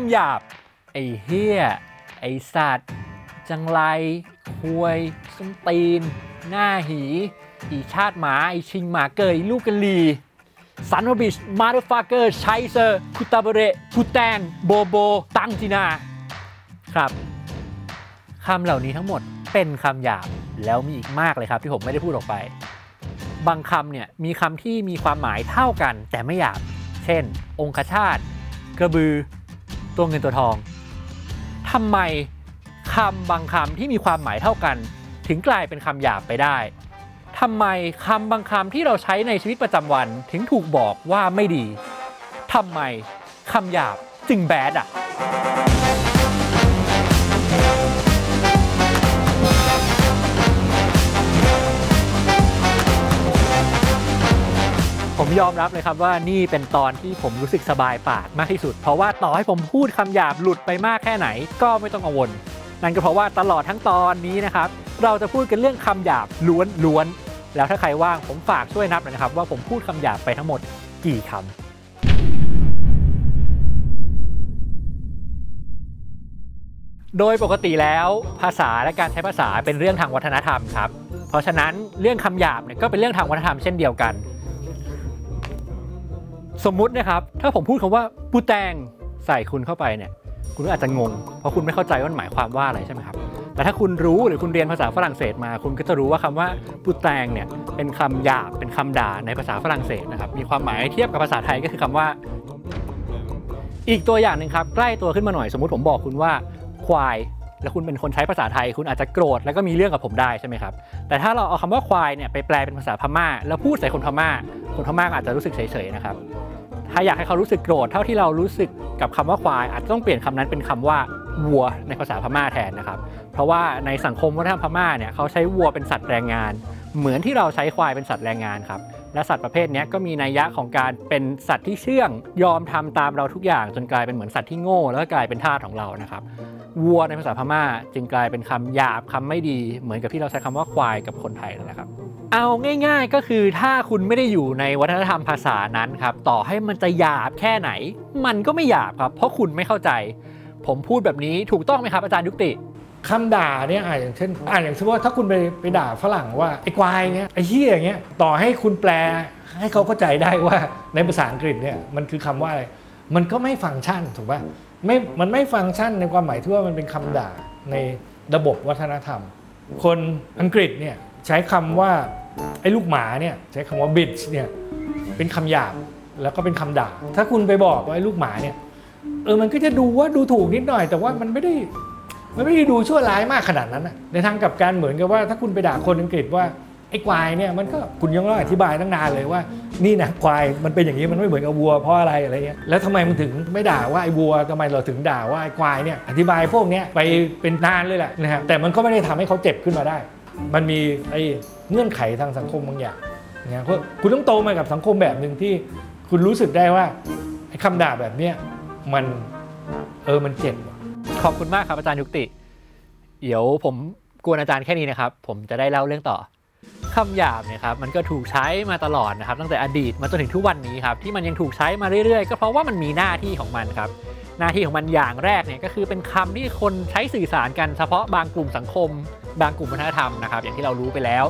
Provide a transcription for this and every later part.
ำหยาบ ไอ้เหี้ย ไอ้สัตว์ จังไรควยส้นตีน หน้าหีอีชาติหมาไอ้ชิงหมาเกิดลูกกะหรี่ son of a bitch motherfucker Scheiße くたばれ putain bobo tangina ครับคำเหล่านี้ทั้งหมดเป็นคำหยาบ แล้วมีอีกมากเลยครับที่ผมไม่ได้พูดออกไป บางคำเนี่ยมีคำที่มีความหมายเท่ากันแต่ไม่หยาบ เช่น องคชาตกระบือ ตัวเงินตัวทองทำไมคำบางคำที่มีความหมายเท่ากัน ถึงกลายเป็นคำหยาบไปได้ทำไมคำบางคำที่เราใช้ในชีวิตประจำวันถึงถูกบอกว่าไม่ดีทำไมคำหยาบจึงแบดอะ ผมยอมรับเลยครับว่านี่เป็นตอนที่ผมรู้สึกสบายปากมากที่สุด เพราะว่าต่อให้ผมพูดคำหยาบหลุดไปมากแค่ไหน ก็ไม่ต้องกังวล นั่นก็เพราะว่าตลอดทั้งตอนนี้นะครับ เราจะพูดกันเรื่องคำหยาบล้วนล้วนๆแล้วถ้าใครว่างผมฝากช่วยนับหน่อยนะครับ ว่าผมพูดคำหยาบไปทั้งหมดกี่คำโดยปกติแล้วภาษาและการใช้ภาษาเป็นเรื่องทางวัฒนธรรมครับ เพราะฉะนั้นเรื่องคำหยาบเนี่ยก็เป็นเรื่องทางวัฒนธรรมเช่นเดียวกัน สมมุตินะครับ ถ้าผมพูดคำว่าปูแตงใส่คุณเข้าไปเนี่ย คุณก็อาจจะงง เพราะคุณไม่เข้าใจว่ามันหมายความว่าอะไรใช่ไหมครับ แต่ถ้าคุณรู้หรือคุณเรียนภาษาฝรั่งเศสมา คุณก็จะรู้ว่าคำว่าปูแตงเนี่ยเป็นคำหยาบเป็นคำด่าในภาษาฝรั่งเศสนะครับ มีความหมายเทียบกับภาษาไทยก็คือคำว่า อีกตัวอย่างหนึ่งครับ ใกล้ตัวขึ้นมาหน่อย สมมติผมบอกคุณว่าควาย แล้วคุณเป็นคนใช้ภาษาไทย คุณอาจจะโกรธแล้วก็มีเรื่องกับผมได้ใช่ไหมครับ แต่ถ้าเราเอาคำว่าควายเนี่ยไปแปลเป็นภาษาพม่า แล้วพูดใส่คนพม่า คนพม่าอาจจะรู้สึกเฉยๆนะครับ ถ้าอยากให้เขารู้สึกโกรธเท่าที่เรารู้สึกกับคำว่าควาย อาจจะต้องเปลี่ยนคำนั้นเป็นคำว่าวัวในภาษาพม่าแทนนะครับ เพราะว่าในสังคมวัฒนธรรมพม่าเนี่ยเขาใช้วัวเป็นสัตว์แรงงาน เหมือนที่เราใช้ควายเป็นสัตว์แรงงานครับและสัตว์ประเภทนี้ก็มีนัยยะของการเป็นสัตว์ที่เชื่องยอมทำตามเราทุกอย่างจนกลายเป็นเหมือนสัตว์ที่โง่ แล้วก็กลายเป็นทาสของเรานะครับ วัวในภาษาพม่าจึงกลายเป็นคำหยาบคำไม่ดี เหมือนกับที่เราใช้คำว่าควายกับคนไทยนั่นแหละครับ เอาง่าย ๆ ก็คือถ้าคุณไม่ได้อยู่ในวัฒนธรรมภาษานั้นครับ ต่อให้มันจะหยาบแค่ไหน มันก็ไม่หยาบครับ เพราะคุณไม่เข้าใจ ผมพูดแบบนี้ถูกต้องไหมครับอาจารย์ยุติคำด่าเนี่ยอ่าอย่างเช่นอ่าอย่างเช่นว่าถ้าคุณไปไปด่าฝรั่งว่าไอ้ควายเงี้ยไอ้เหี้ยอย่างเงี้ยต่อให้คุณแปลให้เขาเข้าใจได้ว่าในภาษาอังกฤษเนี่ยมันคือคำว่าอะไรมันก็ไม่ฟังก์ชันถูกป่ะไม่มันไม่ฟังก์ชันในความหมายที่ว่ามันเป็นคำด่าในระบบวัฒนธรรม คนอังกฤษเนี่ยใช้คำว่าไอ้ลูกหมาเนี่ยใช้คำว่า bitch เนี่ยเป็นคำหยาบแล้วก็เป็นคำด่า ถ้าคุณไปบอกว่าไอ้ลูกหมาเนี่ยเออมันก็จะดูว่าดูถูกนิดหน่อย แต่ว่ามันไม่ได้มันไม่ได้ดูชั่วร้ายมากขนาดนั้นนะในทางกลับการเหมือนกับว่าถ้าคุณไปด่าคนอังกฤษว่าไอ้ควายเนี่ยมันก็คุณยังต้องอธิบายตั้งนานเลยว่า นี่นะควายมันเป็นอย่างนี้มันไม่เหมือนกับวัวเพราะอะไรอะไรเงี้ยแล้วทำไมมันถึงไม่ด่าว่าไอ้วัวทำไมเราถึงด่าว่าไอ้ควายเนี่ยอธิบายพวกเนี้ยไปเป็นนานเลยแหละนะฮะแต่มันก็ไม่ได้ทำให้เขาเจ็บขึ้นมาได้ มันมีไอ้เงื่อนไขทางสังคมบางอย่างนะเพราะคุณต้องโตมากับสังคมแบบหนึ่งที่คุณรู้สึกได้ว่าไอ้คำด่าแบบเนี้ยมันเออมันเจ็บขอบคุณมากครับอาจารย์ยุติ เดี๋ยวผมกวนอาจารย์แค่นี้นะครับ ผมจะได้เล่าเรื่องต่อ คำหยาบเนี่ยครับมันก็ถูกใช้มาตลอดนะครับตั้งแต่อดีตมาจนถึงทุกวันนี้ครับที่มันยังถูกใช้มาเรื่อยๆ ก็เพราะว่ามันมีหน้าที่ของมันครับหน้าที่ของมันอย่างแรกเนี่ยก็คือเป็นคำที่คนใช้สื่อสารกันเฉพาะบางกลุ่มสังคม บางกลุ่มวัฒนธรรมนะครับอย่างที่เรารู้ไปแล้ว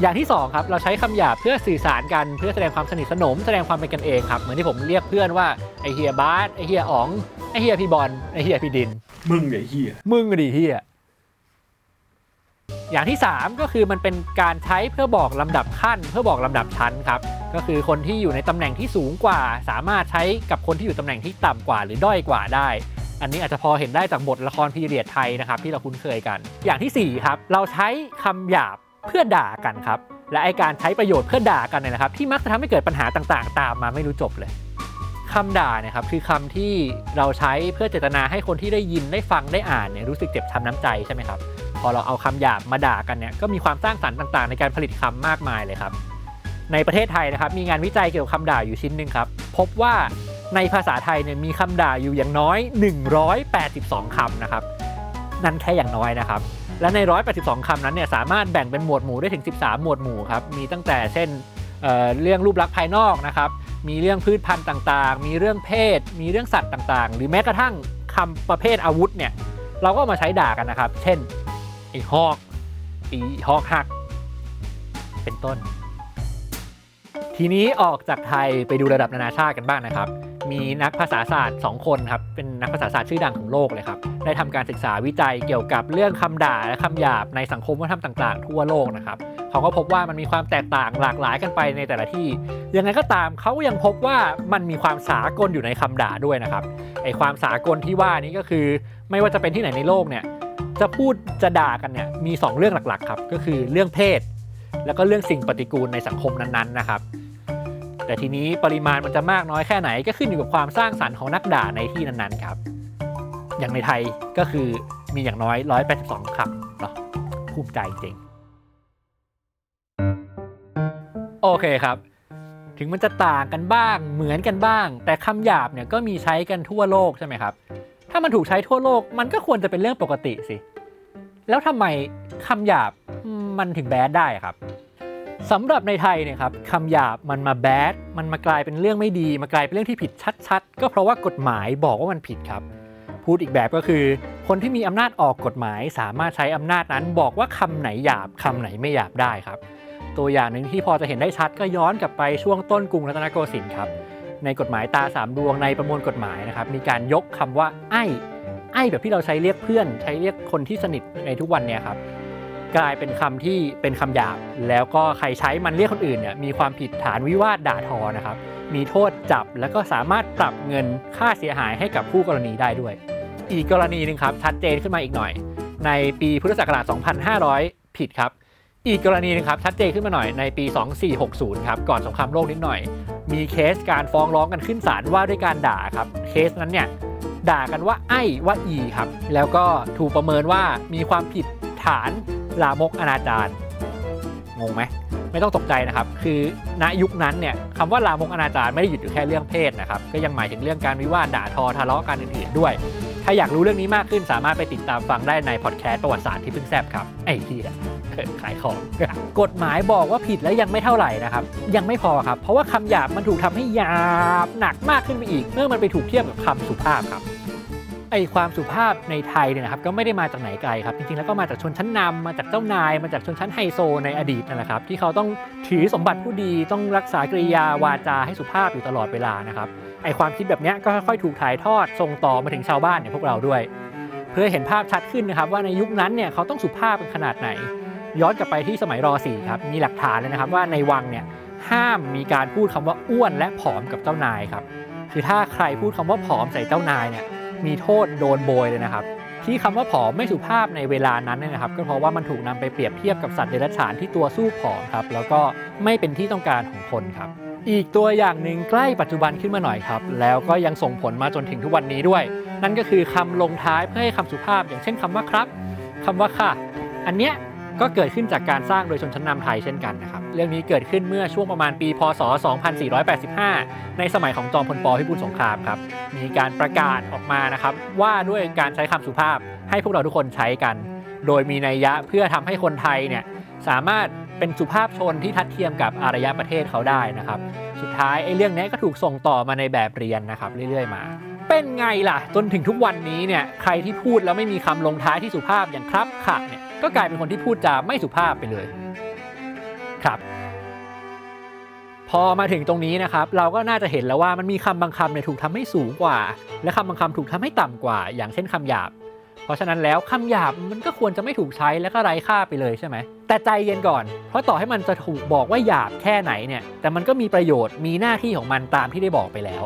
อย่างที่สองครับเราใช้คำหยาบเพื่อสื่อสารกันเพื่อแสดงความสนิทสนม แสดงความเป็นกันเองครับเหมือนที่ผมเรียกเพื่อนว่าไอเฮียบาสไอเฮียอ๋องไอเฮียพี่บอลไอเฮียพี่ดิน มึงไอ้เหี้ยมึงก็ดีเฮีย อย่างที่ 3 ก็คือมันเป็นการใช้เพื่อบอกลำดับขั้น เพื่อบอกลำดับชั้นครับก็คือคนที่อยู่ในตำแหน่งที่สูงกว่า สามารถใช้กับคนที่อยู่ตำแหน่งที่ต่ำกว่า หรือด้อยกว่าได้ อันนี้อาจจะพอเห็นได้จากบทละครพีเรียดไทยนะครับที่เราคุ้นเคยกัน อย่างทีสี่4ครับเราใช้คำหยาบเพื่อด่ากันครับและไอการใช้ประโยชน์เพื่อด่ากันเนี่ยนะครับ ที่มักจะทำให้เกิดปัญหาต่างๆ ตามมาไม่รู้จบเลยคำด่าเนี่ยครับคือคำที่เราใช้เพื่อเจตนาให้คนที่ได้ยินได้ฟังได้อ่านเนี่ยรู้สึกเจ็บช้ำน้ำใจใช่ไหมครับ พอเราเอาคำหยาบมาด่ากันเนี่ยก็มีความสร้างสรรค์ต่าง ๆ ในการผลิตคำมากมายเลยครับ ในประเทศไทยนะครับมีงานวิจัยเกี่ยวกับคำด่าอยู่ชิ้นหนึ่งครับ พบว่าในภาษาไทยเนี่ยมีคำด่าอยู่อย่างน้อย 182คำนะครับ นั่นแค่อย่างน้อยนะครับ และใน 182คำนั้นเนี่ยสามารถแบ่งเป็นหมวดหมู่ได้ถึง 13 หมวดหมู่ครับมีตั้งแต่เช่นเเรื่องรูปลักษณ์ภายนอกนะครับมีเรื่องพืชพันธุ์ต่างๆ มีเรื่องเพศ มีเรื่องสัตว์ต่างๆ หรือแม้กระทั่งคำประเภทอาวุธเนี่ยเราก็มาใช้ด่ากันนะครับ เช่น ไอ้ฮอกไอีฮอกหัก เป็นต้น ทีนี้ออกจากไทยไปดูระดับนานาชาติกันบ้างนะครับ มีนักภาษาศาสตร์ 2 คนครับ เป็นนักภาษาศาสตร์ชื่อดังของโลกเลยครับ ได้ทำการศึกษาวิจัยเกี่ยวกับเรื่องคำด่าและคำหยาบในสังคมวัฒนธรรมต่างๆ ทั่วโลกนะครับเขาก็พบว่ามันมีความแตกต่างหลากหลายกันไปในแต่ละที่ ยังไงก็ตามเขายังพบว่ามันมีความสากลอยู่ในคำด่าด้วยนะครับ ไอความสากลที่ว่านี้ก็คือ ไม่ว่าจะเป็นที่ไหนในโลกเนี่ย จะพูดจะด่ากันเนี่ยมี2เรื่องหลักๆครับก็คือเรื่องเพศ แล้วก็เรื่องสิ่งปฏิกูลในสังคมนั้นๆนะครับ แต่ทีนี้ปริมาณมันจะมากน้อยแค่ไหน ก็ขึ้นอยู่กับความสร้างสรรค์ของนักด่าในที่นั้นๆครับ อย่างในไทยก็คือมีอย่างน้อย 182คำเนาะภูมิใจจริงโอเคครับ ถึงมันจะต่างกันบ้างเหมือนกันบ้าง แต่คำหยาบเนี่ยก็มีใช้กันทั่วโลกใช่ไหมครับถ้ามันถูกใช้ทั่วโลกมันก็ควรจะเป็นเรื่องปกติสิ แล้วทำไมคำหยาบมันถึงแบดได้ครับสำหรับในไทยเนี่ยครับคำหยาบมันมาแบดมันมากลายเป็นเรื่องไม่ดี มากลายเป็นเรื่องที่ผิดชัดๆ ก็เพราะว่ากฎหมายบอกว่ามันผิดครับ พูดอีกแบบก็คือ คนที่มีอำนาจออกกฎหมายสามารถใช้อำนาจนั้น บอกว่าคำไหนหยาบคำไหนไม่หยาบได้ครับ ตัวอย่างหนึ่งที่พอจะเห็นได้ชัดก็ย้อนกลับไปช่วงต้นกรุงรัตนโกสินทร์ครับในกฎหมายตาสามดวงในประมวลกฎหมายนะครับมีการยกคำว่าไอ้ ไอ้แบบที่เราใช้เรียกเพื่อน ใช้เรียกคนที่สนิทในทุกวันเนี่ยครับกลายเป็นคำที่เป็นคำหยาบ แล้วก็ใครใช้มันเรียกคนอื่นเนี่ยมีความผิดฐานวิวาทด่าทอนะครับ มีโทษจับแล้วก็สามารถปรับเงินค่าเสียหายให้กับผู้กรณีได้ด้วย อีกกรณีหนึ่งครับ ชัดเจนขึ้นมาอีกหน่อย ในปีพุทธศักราช 2500 ผิดครับ อีกกรณีหนึงครับชัดเจนขึ้นมาหน่อยในปี 2460 ครับก่อนสงครามโลกนิดหน่อย มีเคสการฟ้องร้องกันขึ้นศาลว่าด้วยการด่าครับเคสนั้นเนี่ย ด่ากันว่าไอ้ว่าอีครับ แล้วก็ถูกประเมินว่ามีความผิดฐานลามกอนาจารงงไหมไม่ต้องตกใจนะครับ คือณยุคนั้นเนี่ยคำว่าลามกอนาจารไม่ได้หยุดอยู่แค่เรื่องเพศนะครับ ก็ยังหมายถึงเรื่องการวิวาทด่าทอทะเลาะกันอื่นๆด้วย ถ้าอยากรู้เรื่องนี้มากขึ้นสามารถไปติดตามฟังได้ในพอดแคสต์ประวัติศาสตร์ที่เพิ่งแซบครับ ไอ้ที่ ขายของ กฎหมายบอกว่าผิดแล้วยังไม่เท่าไหร่นะครับ ยังไม่พอครับ เพราะว่าคำหยาบมันถูกทำให้หยาบหนักมากขึ้นไปอีก เมื่อมันไปถูกเทียบกับคำสุภาพครับไอความสุภาพในไทยเนี่ยนะครับก็ไม่ได้มาจากไหนไกลครับ จริงๆแล้วก็มาจากชนชั้นนำมาจากเจ้านาย มาจากชนชั้นไฮโซในอดีตนั่นแหละครับ ที่เขาต้องถือสมบัติผู้ดีต้องรักษากริยาวาจาให้สุภาพอยู่ตลอดเวลานะครับไอความคิดแบบนี้ก็ค่อยๆถูกถ่ายทอดส่งต่อมาถึงชาวบ้านอย่างพวกเราด้วย เพื่อเห็นภาพชัดขึ้นนะครับว่าในยุคนั้นเนี่ยเขาต้องสุภาพเป็นขนาดไหน ย้อนกลับไปที่สมัยร .4 ครับมีหลักฐานเลยนะครับว่าในวังเนี่ยห้ามมีการพูดคำว่าอ้วนและผอมกับเจ้านายครับคือถ้าใครพูดคำว่าผอมใส่เจ้านายเนี่ยมีโทษโดนโบยเลยนะครับ ที่คำว่าผอมไม่สุภาพในเวลานั้นเนี่ยนะครับ ก็เพราะว่ามันถูกนำไปเปรียบเทียบกับสัตว์เดรัจฉานที่ตัวสู้ผอมครับแล้วก็ไม่เป็นที่ต้องการของคนครับ อีกตัวอย่างหนึ่งใกล้ปัจจุบันขึ้นมาหน่อยครับแล้วก็ยังส่งผลมาจนถึงทุกวันนี้ด้วย นั่นก็คือคำลงท้ายเพื่อให้คำสุภาพ อย่างเช่นคำว่าครับคำว่าค่ะ อันเนี้ย ก็เกิดขึ้นจากการสร้างโดยชนชั้นนำไทยเช่นกันนะครับ เรื่องนี้เกิดขึ้นเมื่อช่วงประมาณปี พศ 2485 ในสมัยของจอมพลปพิบูลสงครามครับ มีการประกาศออกมานะครับ ว่าด้วยการใช้คำสุภาพให้พวกเราทุกคนใช้กัน โดยมีนัยยะเพื่อทำให้คนไทยเนี่ยสามารถเป็นสุภาพชนที่ทัดเทียมกับอารยประเทศเขาได้นะครับ สุดท้ายไอ้เรื่องนี้ก็ถูกส่งต่อมาในแบบเรียนนะครับเรื่อยๆมา เป็นไงล่ะ จนถึงทุกวันนี้เนี่ยใครที่พูดแล้วไม่มีคำลงท้ายที่สุภาพอย่างครับค่ะเนี่ยก็กลายเป็นคนที่พูดจาไม่สุภาพไปเลย ครับ พอมาถึงตรงนี้นะครับ เราก็น่าจะเห็นแล้วว่ามันมีคำบางคำเนี่ยถูกทำให้สูงกว่า และคำบางคำถูกทำให้ต่ำกว่า อย่างเช่นคำหยาบ เพราะฉะนั้นแล้วคำหยาบมันก็ควรจะไม่ถูกใช้และก็ไร้ค่าไปเลยใช่ไหมแต่ใจเย็นก่อน เพราะต่อให้มันจะถูกบอกว่าหยาบแค่ไหนเนี่ย แต่มันก็มีประโยชน์มีหน้าที่ของมันตามที่ได้บอกไปแล้ว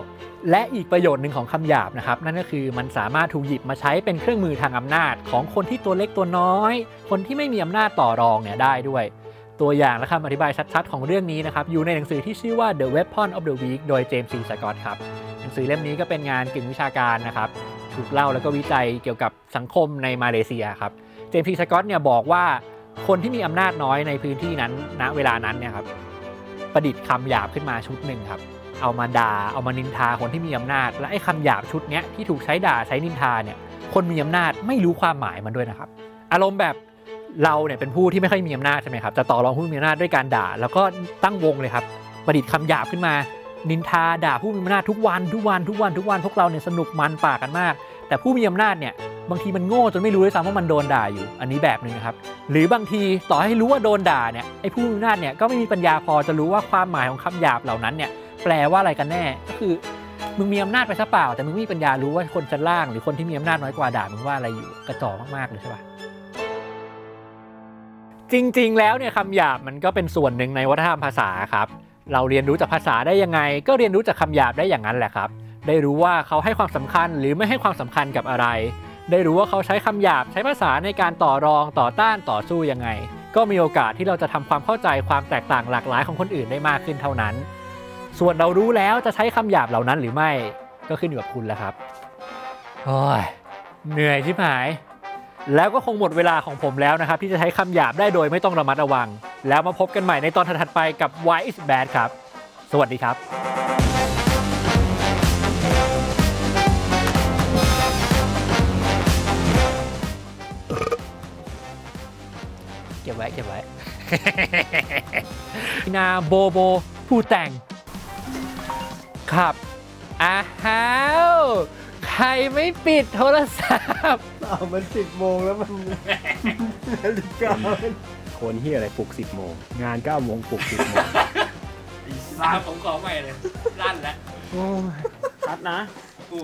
และอีกประโยชน์หนึ่งของคำหยาบนะครับ นั่นก็คือมันสามารถถูกหยิบมาใช้เป็นเครื่องมือทางอำนาจ ของคนที่ตัวเล็กตัวน้อย คนที่ไม่มีอำนาจต่อรองเนี่ยได้ด้วย ตัวอย่างและคำอธิบายชัดๆ ของเรื่องนี้นะครับอยู่ในหนังสือที่ชื่อว่า The Weapon of the Weak โดยเจมส์ซีสกอตครับหนังสือเล่มนี้ก็เป็นงานกึ่งวิชาการนะครับถูกเล่าแล้วก็วิจัยเกี่ยวกับสังคมในมาเลเซียครับเจมส์พีสกอตเนี่ยบอกว่าคนที่มีอำนาจน้อยในพื้นที่นั้นณเวลานั้นเนี่ยครับประดิษฐ์คำหยาบขึ้นมาชุดหนึ่งครับ เอามาด่าเอามานินทาคนที่มีอำนาจ และไอ้คำหยาบชุดเนี้ยที่ถูกใช้ด่าใช้นินทาเนี่ยคนมีอำนาจไม่รู้ความหมายมันด้วยนะครับ อารมณ์แบบเราเนี่ยเป็นผู้ที่ไม่ค่อยมีอำนาจใช่ไหมครับจะต่อรองผู้มีอำนาจด้วยการด่า แล้วก็ตั้งวงเลยครับ ประดิษฐ์คำหยาบขึ้นมา นินทาด่าผู้มีอำนาจทุกวันทุกวันทุกวันทุกวันพวกเราเนี่ยสนุกมันปากกันมาก แต่ผู้มีอำนาจเนี่ยบางทีมันโง่จนไม่รู้ด้วยซ้ำว่ามันโดนด่าอยู่ อันนี้แบบหนึ่งนะครับหรือบางทีต่อให้รู้ว่าโดนด่าเนี่ยไอ้ผู้มีอำนาจเนี่ยก็ไม่มีปัญญาพอจะรู้ว่าความหมายของคำหยาบเหล่านั้นเนี่ย แปลว่าอะไรกันแน่ ก็คือ มึงมีอำนาจไปซะเปล่า แต่มึงไม่มีปัญญารู้ว่าคนชั้นล่าง หรือคนที่มีอำนาจน้อยกว่าด่ามึงว่าอะไรอยู่กระจอกมากๆเลยใช่ปะจริงๆ แล้วเนี่ยคำหยาบมันก็เป็นส่วนหนึ่งในวัฒนธรรมภาษาครับ เราเรียนรู้จากภาษาได้ยังไง ก็เรียนรู้จากคำหยาบได้อย่างนั้นแหละครับ ได้รู้ว่าเขาให้ความสำคัญหรือไม่ให้ความสำคัญกับอะไร ได้รู้ว่าเขาใช้คำหยาบใช้ภาษาในการต่อรองต่อต้านต่อสู้ยังไง ก็มีโอกาสที่เราจะทำความเข้าใจความแตกต่างหลากหลายของคนอื่นได้มากขึ้นเท่านั้น ส่วนเรารู้แล้วจะใช้คำหยาบเหล่านั้นหรือไม่ก็ขึ้นอยู่กับคุณแล้วครับโอ้ยเหนื่อยชิบหาย แล้วก็คงหมดเวลาของผมแล้วนะครับ ที่จะใช้คำหยาบได้โดยไม่ต้องระมัดระวัง แล้วมาพบกันใหม่ในตอนถัดไปกับ Why is bad ครับ สวัสดีครับเก็บไว้เก็บไว้ นาโบโบ ผู้แต่ง ครับอ้าว ใครไม่ปิดโทรศัพท์เอามันสิบโมงแล้วมัน นาฬิกามันคนที่อะไรปลุกสิบโมง งานเก้าโมงปลุกสิบโมงสามผมขอใหม่เลยลั่นแล้วชัดนะอู้